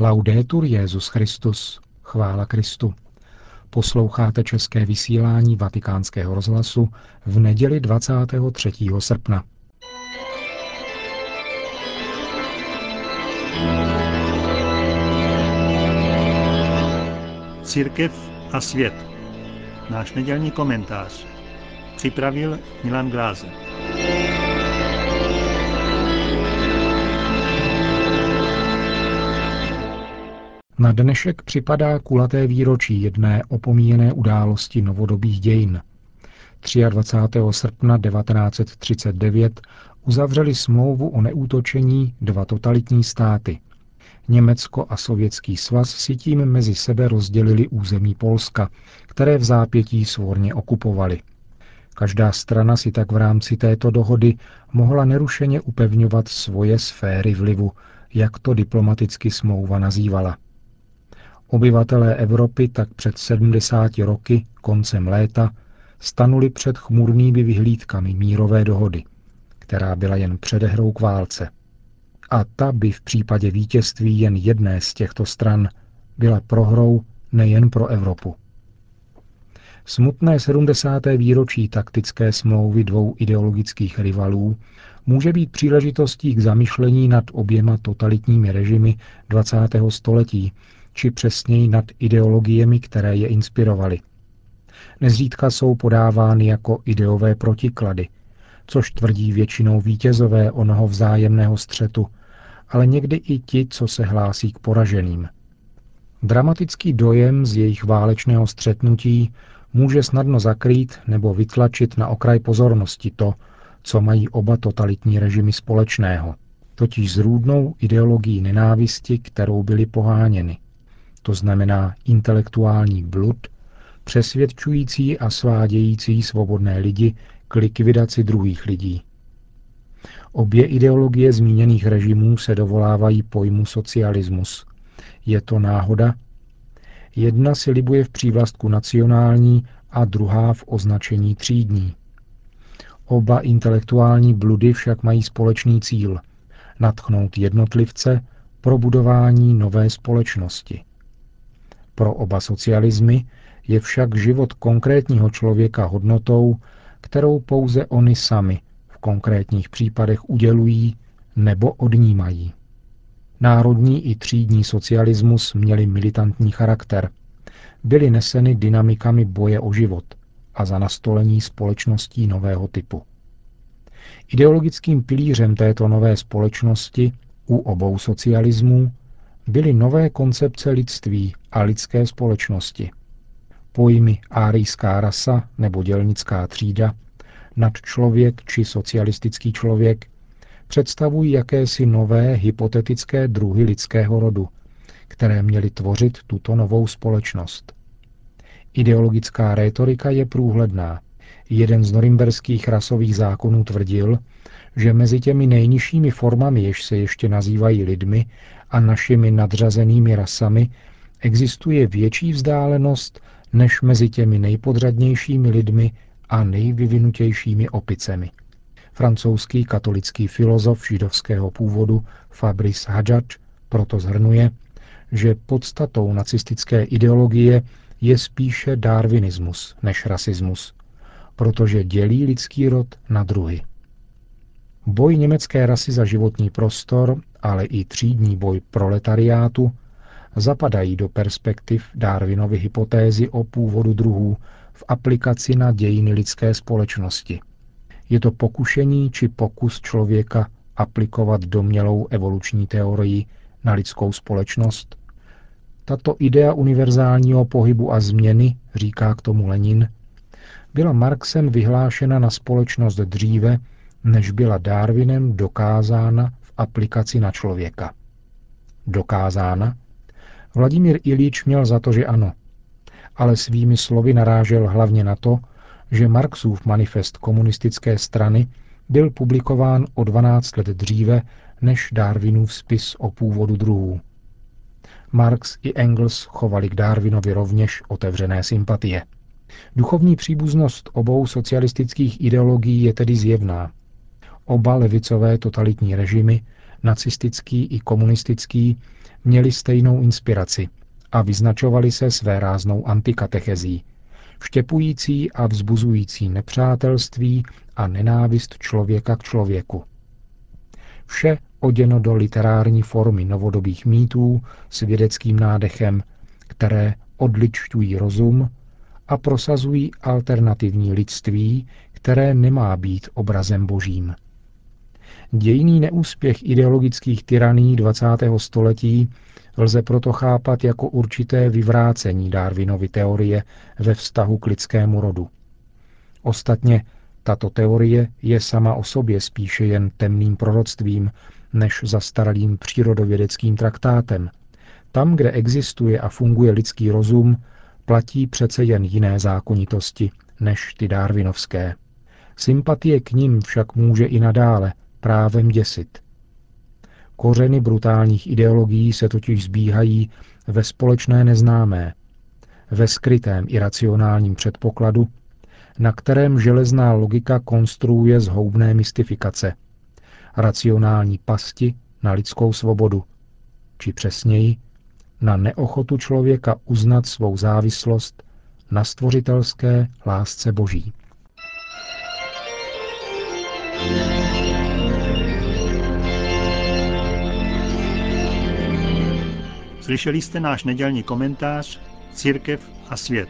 Laudetur Jezus Christus. Chvála Kristu. Posloucháte české vysílání Vatikánského rozhlasu v neděli 23. srpna. Církev a svět. Náš nedělní komentář. Připravil Milan Glázer. Na dnešek připadá kulaté výročí jedné opomíjené události novodobých dějin. 23. srpna 1939 uzavřeli smlouvu o neútočení dva totalitní státy. Německo a Sovětský svaz si tím mezi sebe rozdělili území Polska, které v zápětí svorně okupovali. Každá strana si tak v rámci této dohody mohla nerušeně upevňovat svoje sféry vlivu, jak to diplomaticky smlouva nazývala. Obyvatelé Evropy tak před 70 roky, koncem léta, stanuli před chmurnými vyhlídkami mírové dohody, která byla jen předehrou k válce. A ta by v případě vítězství jen jedné z těchto stran byla prohrou nejen pro Evropu. Smutné 70. výročí taktické smlouvy dvou ideologických rivalů může být příležitostí k zamyšlení nad oběma totalitními režimy 20. století, či přesněji nad ideologiemi, které je inspirovaly. Nezřídka jsou podávány jako ideové protiklady, což tvrdí většinou vítězové onoho vzájemného střetu, ale někdy i ti, co se hlásí k poraženým. Dramatický dojem z jejich válečného střetnutí může snadno zakrýt nebo vytlačit na okraj pozornosti to, co mají oba totalitní režimy společného, totiž zrůdnou ideologii nenávisti, kterou byly poháněny to znamená intelektuální blud, přesvědčující a svádějící svobodné lidi k likvidaci druhých lidí. Obě ideologie zmíněných režimů se dovolávají pojmu socialismus. Je to náhoda? Jedna si libuje v přívlastku nacionální a druhá v označení třídní. Oba intelektuální bludy však mají společný cíl – natchnout jednotlivce pro budování nové společnosti. Pro oba socialismy je však život konkrétního člověka hodnotou, kterou pouze oni sami v konkrétních případech udělují nebo odnímají. Národní i třídní socialismus měli militantní charakter, byly neseny dynamikami boje o život a za nastolení společností nového typu. Ideologickým pilířem této nové společnosti u obou socialismů byly nové koncepce lidství a lidské společnosti. Pojmy árijská rasa nebo dělnická třída, nadčlověk či socialistický člověk představují jakési nové hypotetické druhy lidského rodu, které měly tvořit tuto novou společnost. Ideologická rétorika je průhledná. Jeden z norimberských rasových zákonů tvrdil, že mezi těmi nejnižšími formami, jež se ještě nazývají lidmi, a našimi nadřazenými rasami existuje větší vzdálenost než mezi těmi nejpodřadnějšími lidmi a nejvyvinutějšími opicemi. Francouzský katolický filozof židovského původu Fabrice Hadžač proto zhrnuje, že podstatou nacistické ideologie je spíše darwinismus než rasismus, protože dělí lidský rod na druhy. Boj německé rasy za životní prostor, ale i třídní boj proletariátu zapadají do perspektiv Darwinovy hypotézy o původu druhů v aplikaci na dějiny lidské společnosti. Je to pokušení či pokus člověka aplikovat domělou evoluční teorii na lidskou společnost? Tato idea univerzálního pohybu a změny, říká k tomu Lenin, byla Marxem vyhlášena na společnost dříve, než byla Darwinem dokázána aplikaci na člověka. Dokázána? Vladimír Ilíč měl za to, že ano. Ale svými slovy narážel hlavně na to, že Marxův manifest komunistické strany byl publikován o 12 let dříve než Darwinův spis o původu druhů. Marx i Engels chovali k Darwinovi rovněž otevřené sympatie. Duchovní příbuznost obou socialistických ideologií je tedy zjevná. Oba levicové totalitní režimy nacistický i komunistický, měli stejnou inspiraci a vyznačovali se své ráznou antikatechezí, vštěpující a vzbuzující nepřátelství a nenávist člověka k člověku. Vše oděno do literární formy novodobých mýtů s vědeckým nádechem, které odličťují rozum a prosazují alternativní lidství, které nemá být obrazem božím. Dějný neúspěch ideologických tyraní 20. století lze proto chápat jako určité vyvrácení Darwinovy teorie ve vztahu k lidskému rodu. Ostatně tato teorie je sama o sobě spíše jen temným proroctvím než zastaralým přírodovědeckým traktátem. Tam, kde existuje a funguje lidský rozum, platí přece jen jiné zákonitosti než ty darwinovské. Sympatie k ním však může i nadále právem děsit. Kořeny brutálních ideologií se totiž zbíhají ve společné neznámé, ve skrytém iracionálním předpokladu, na kterém železná logika konstruuje zhoubné mystifikace, racionální pasti na lidskou svobodu, či přesněji na neochotu člověka uznat svou závislost na stvořitelské lásce Boží. Slyšeli jste náš nedělní komentář Církev a svět.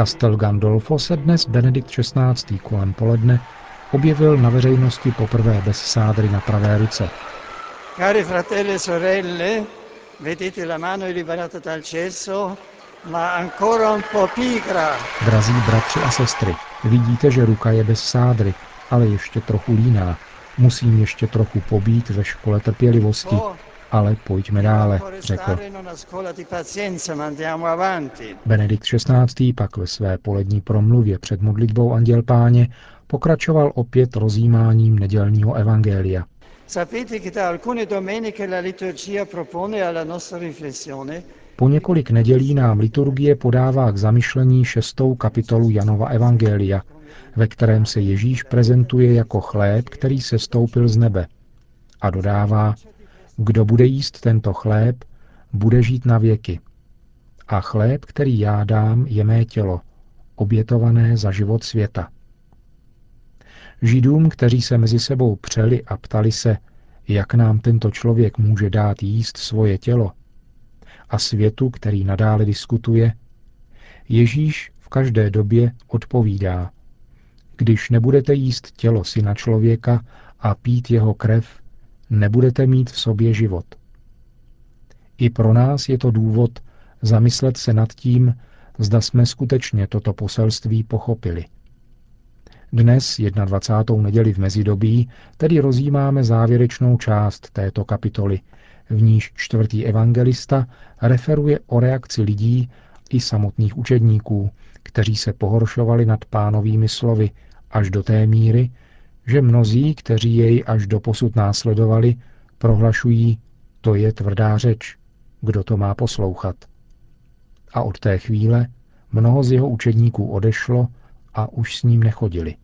Castel Gandolfo se dnes Benedikt XVI. kolem poledne objevil na veřejnosti poprvé bez sádry na pravé ruce. Cari fratelli e sorelle, vedete la mano liberata dal cesso, ma ancora un po' pigra. Drazí bratři a sestry, vidíte, že ruka je bez sádry, ale ještě trochu líná. Musím ještě trochu pobít ve škole trpělivosti, ale pojďme dále, řekl. Benedikt XVI. pak ve své polední promluvě před modlitbou Anděl Páně pokračoval opět rozjímáním nedělního evangelia. Po několik nedělí nám liturgie podává k zamyšlení šestou kapitolu Janova Evangelia, ve kterém se Ježíš prezentuje jako chléb, který se stoupil z nebe. A dodává, kdo bude jíst tento chléb, bude žít na věky. A chléb, který já dám, je mé tělo, obětované za život světa. Židům, kteří se mezi sebou přeli a ptali se, jak nám tento člověk může dát jíst svoje tělo, a světu, který nadále diskutuje, Ježíš v každé době odpovídá, když nebudete jíst tělo syna člověka a pít jeho krev, nebudete mít v sobě život. I pro nás je to důvod zamyslet se nad tím, zda jsme skutečně toto poselství pochopili. Dnes, 21. neděli v mezidobí, tedy rozjímáme závěrečnou část této kapitoly, v níž čtvrtý evangelista referuje o reakci lidí i samotných učedníků, kteří se pohoršovali nad pánovými slovy až do té míry, že mnozí, kteří jej až do posud následovali, prohlašují, to je tvrdá řeč, kdo to má poslouchat. A od té chvíle mnoho z jeho učedníků odešlo a už s ním nechodili.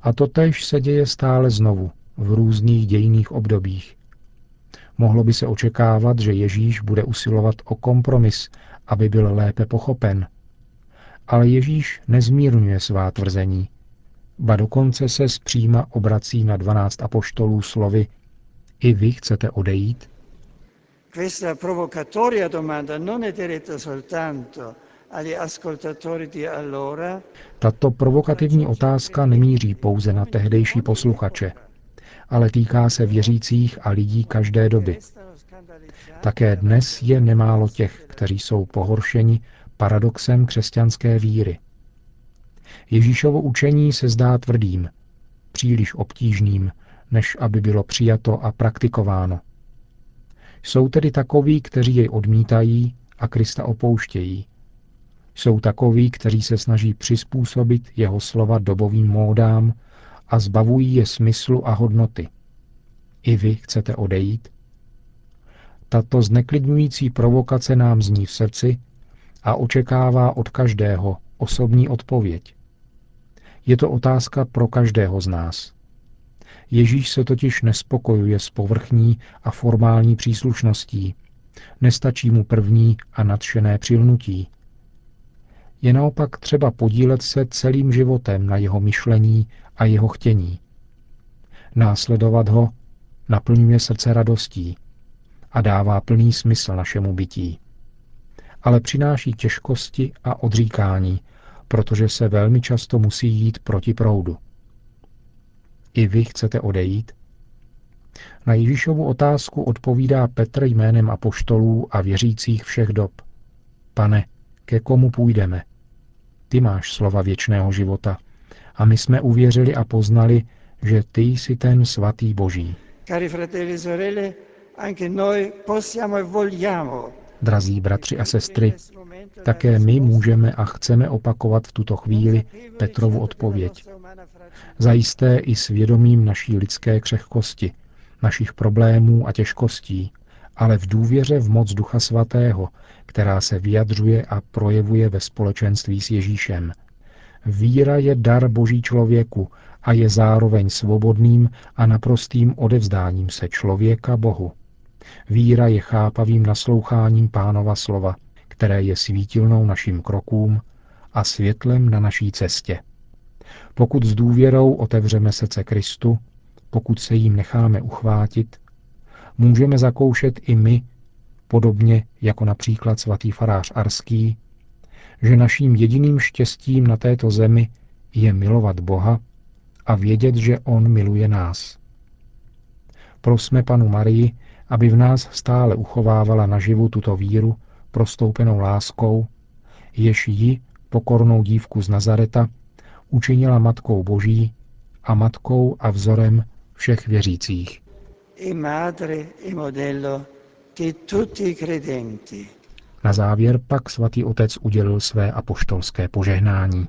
A to tež se děje stále znovu, v různých dějných obdobích. Mohlo by se očekávat, že Ježíš bude usilovat o kompromis, aby byl lépe pochopen. Ale Ježíš nezmírňuje svá tvrzení – ba dokonce se zpříma obrací na dvanáct apoštolů slovy I vy chcete odejít? Tato provokativní otázka nemíří pouze na tehdejší posluchače, ale týká se věřících a lidí každé doby. Také dnes je nemálo těch, kteří jsou pohoršeni paradoxem křesťanské víry – Ježíšovo učení se zdá tvrdým, příliš obtížným, než aby bylo přijato a praktikováno. Jsou tedy takoví, kteří jej odmítají a Krista opouštějí. Jsou takoví, kteří se snaží přizpůsobit jeho slova dobovým módám a zbavují je smyslu a hodnoty. I vy chcete odejít? Tato zneklidňující provokace nám zní v srdci a očekává od každého osobní odpověď. Je to otázka pro každého z nás. Ježíš se totiž nespokojuje s povrchní a formální příslušností. Nestačí mu první a nadšené přilnutí. Je naopak třeba podílet se celým životem na jeho myšlení a jeho chtění. Následovat ho naplňuje srdce radostí a dává plný smysl našemu bytí. Ale přináší těžkosti a odříkání, protože se velmi často musí jít proti proudu. I vy chcete odejít? Na Ježíšovu otázku odpovídá Petr jménem apoštolů a věřících všech dob. Pane, ke komu půjdeme? Ty máš slova věčného života a my jsme uvěřili a poznali, že ty jsi ten svatý Boží. Cari fratelli e sorelle, anche noi possiamo e vogliamo Drazí bratři a sestry, také my můžeme a chceme opakovat v tuto chvíli Petrovu odpověď. Zajisté i svědomím naší lidské křehkosti, našich problémů a těžkostí, ale v důvěře v moc Ducha Svatého, která se vyjadřuje a projevuje ve společenství s Ježíšem. Víra je dar Boží člověku a je zároveň svobodným a naprostým odevzdáním se člověka Bohu. Víra je chápavým nasloucháním pánova slova, které je svítilnou našim krokům a světlem na naší cestě. Pokud s důvěrou otevřeme srdce Kristu, pokud se jim necháme uchvátit, můžeme zakoušet i my, podobně jako například svatý farář Arský, že naším jediným štěstím na této zemi je milovat Boha a vědět, že On miluje nás. Prosme panu Marii, aby v nás stále uchovávala naživu tuto víru prostoupenou láskou, jež ji, pokornou dívku z Nazareta, učinila Matkou Boží a matkou a vzorem všech věřících. Na závěr pak svatý otec udělil své apoštolské požehnání.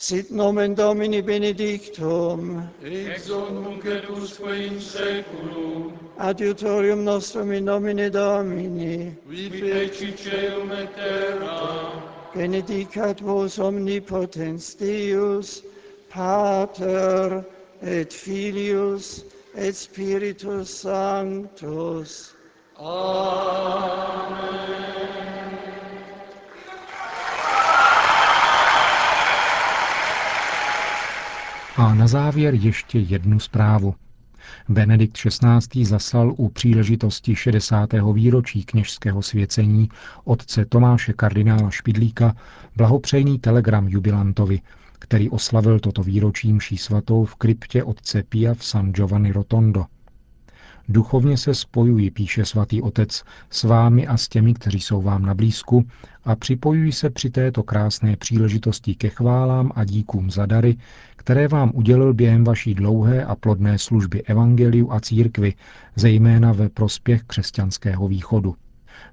Sit nomen Domini benedictum. Ex hoc nunc et usque in seculum. Adiutorium nostrum in nomine Domini. Qui feci celum et terra. Benedicat vos omnipotens Deus, Pater et Filius et Spiritus Sanctus. Amen. A na závěr ještě jednu zprávu. Benedikt XVI. zaslal u příležitosti 60. výročí kněžského svěcení otce Tomáše kardinála Špidlíka blahopřejný telegram jubilantovi, který oslavil toto výročí mší svatou v kryptě otce Pia v San Giovanni Rotondo – Duchovně se spojuji, píše svatý otec, s vámi a s těmi, kteří jsou vám na blízku a připojuji se při této krásné příležitosti ke chválám a díkům za dary, které vám udělil během vaší dlouhé a plodné služby evangeliu a církvy, zejména ve prospěch křesťanského východu.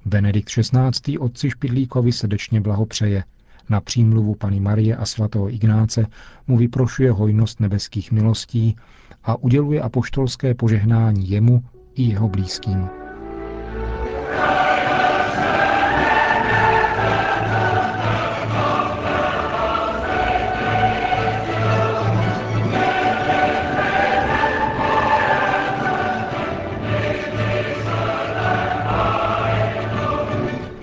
Benedikt XVI. otci Špidlíkovi srdečně blahopřeje. Na přímluvu Pany Marie a svatého Ignáce mu vyprošuje hojnost nebeských milostí a uděluje apoštolské požehnání jemu i jeho blízkým.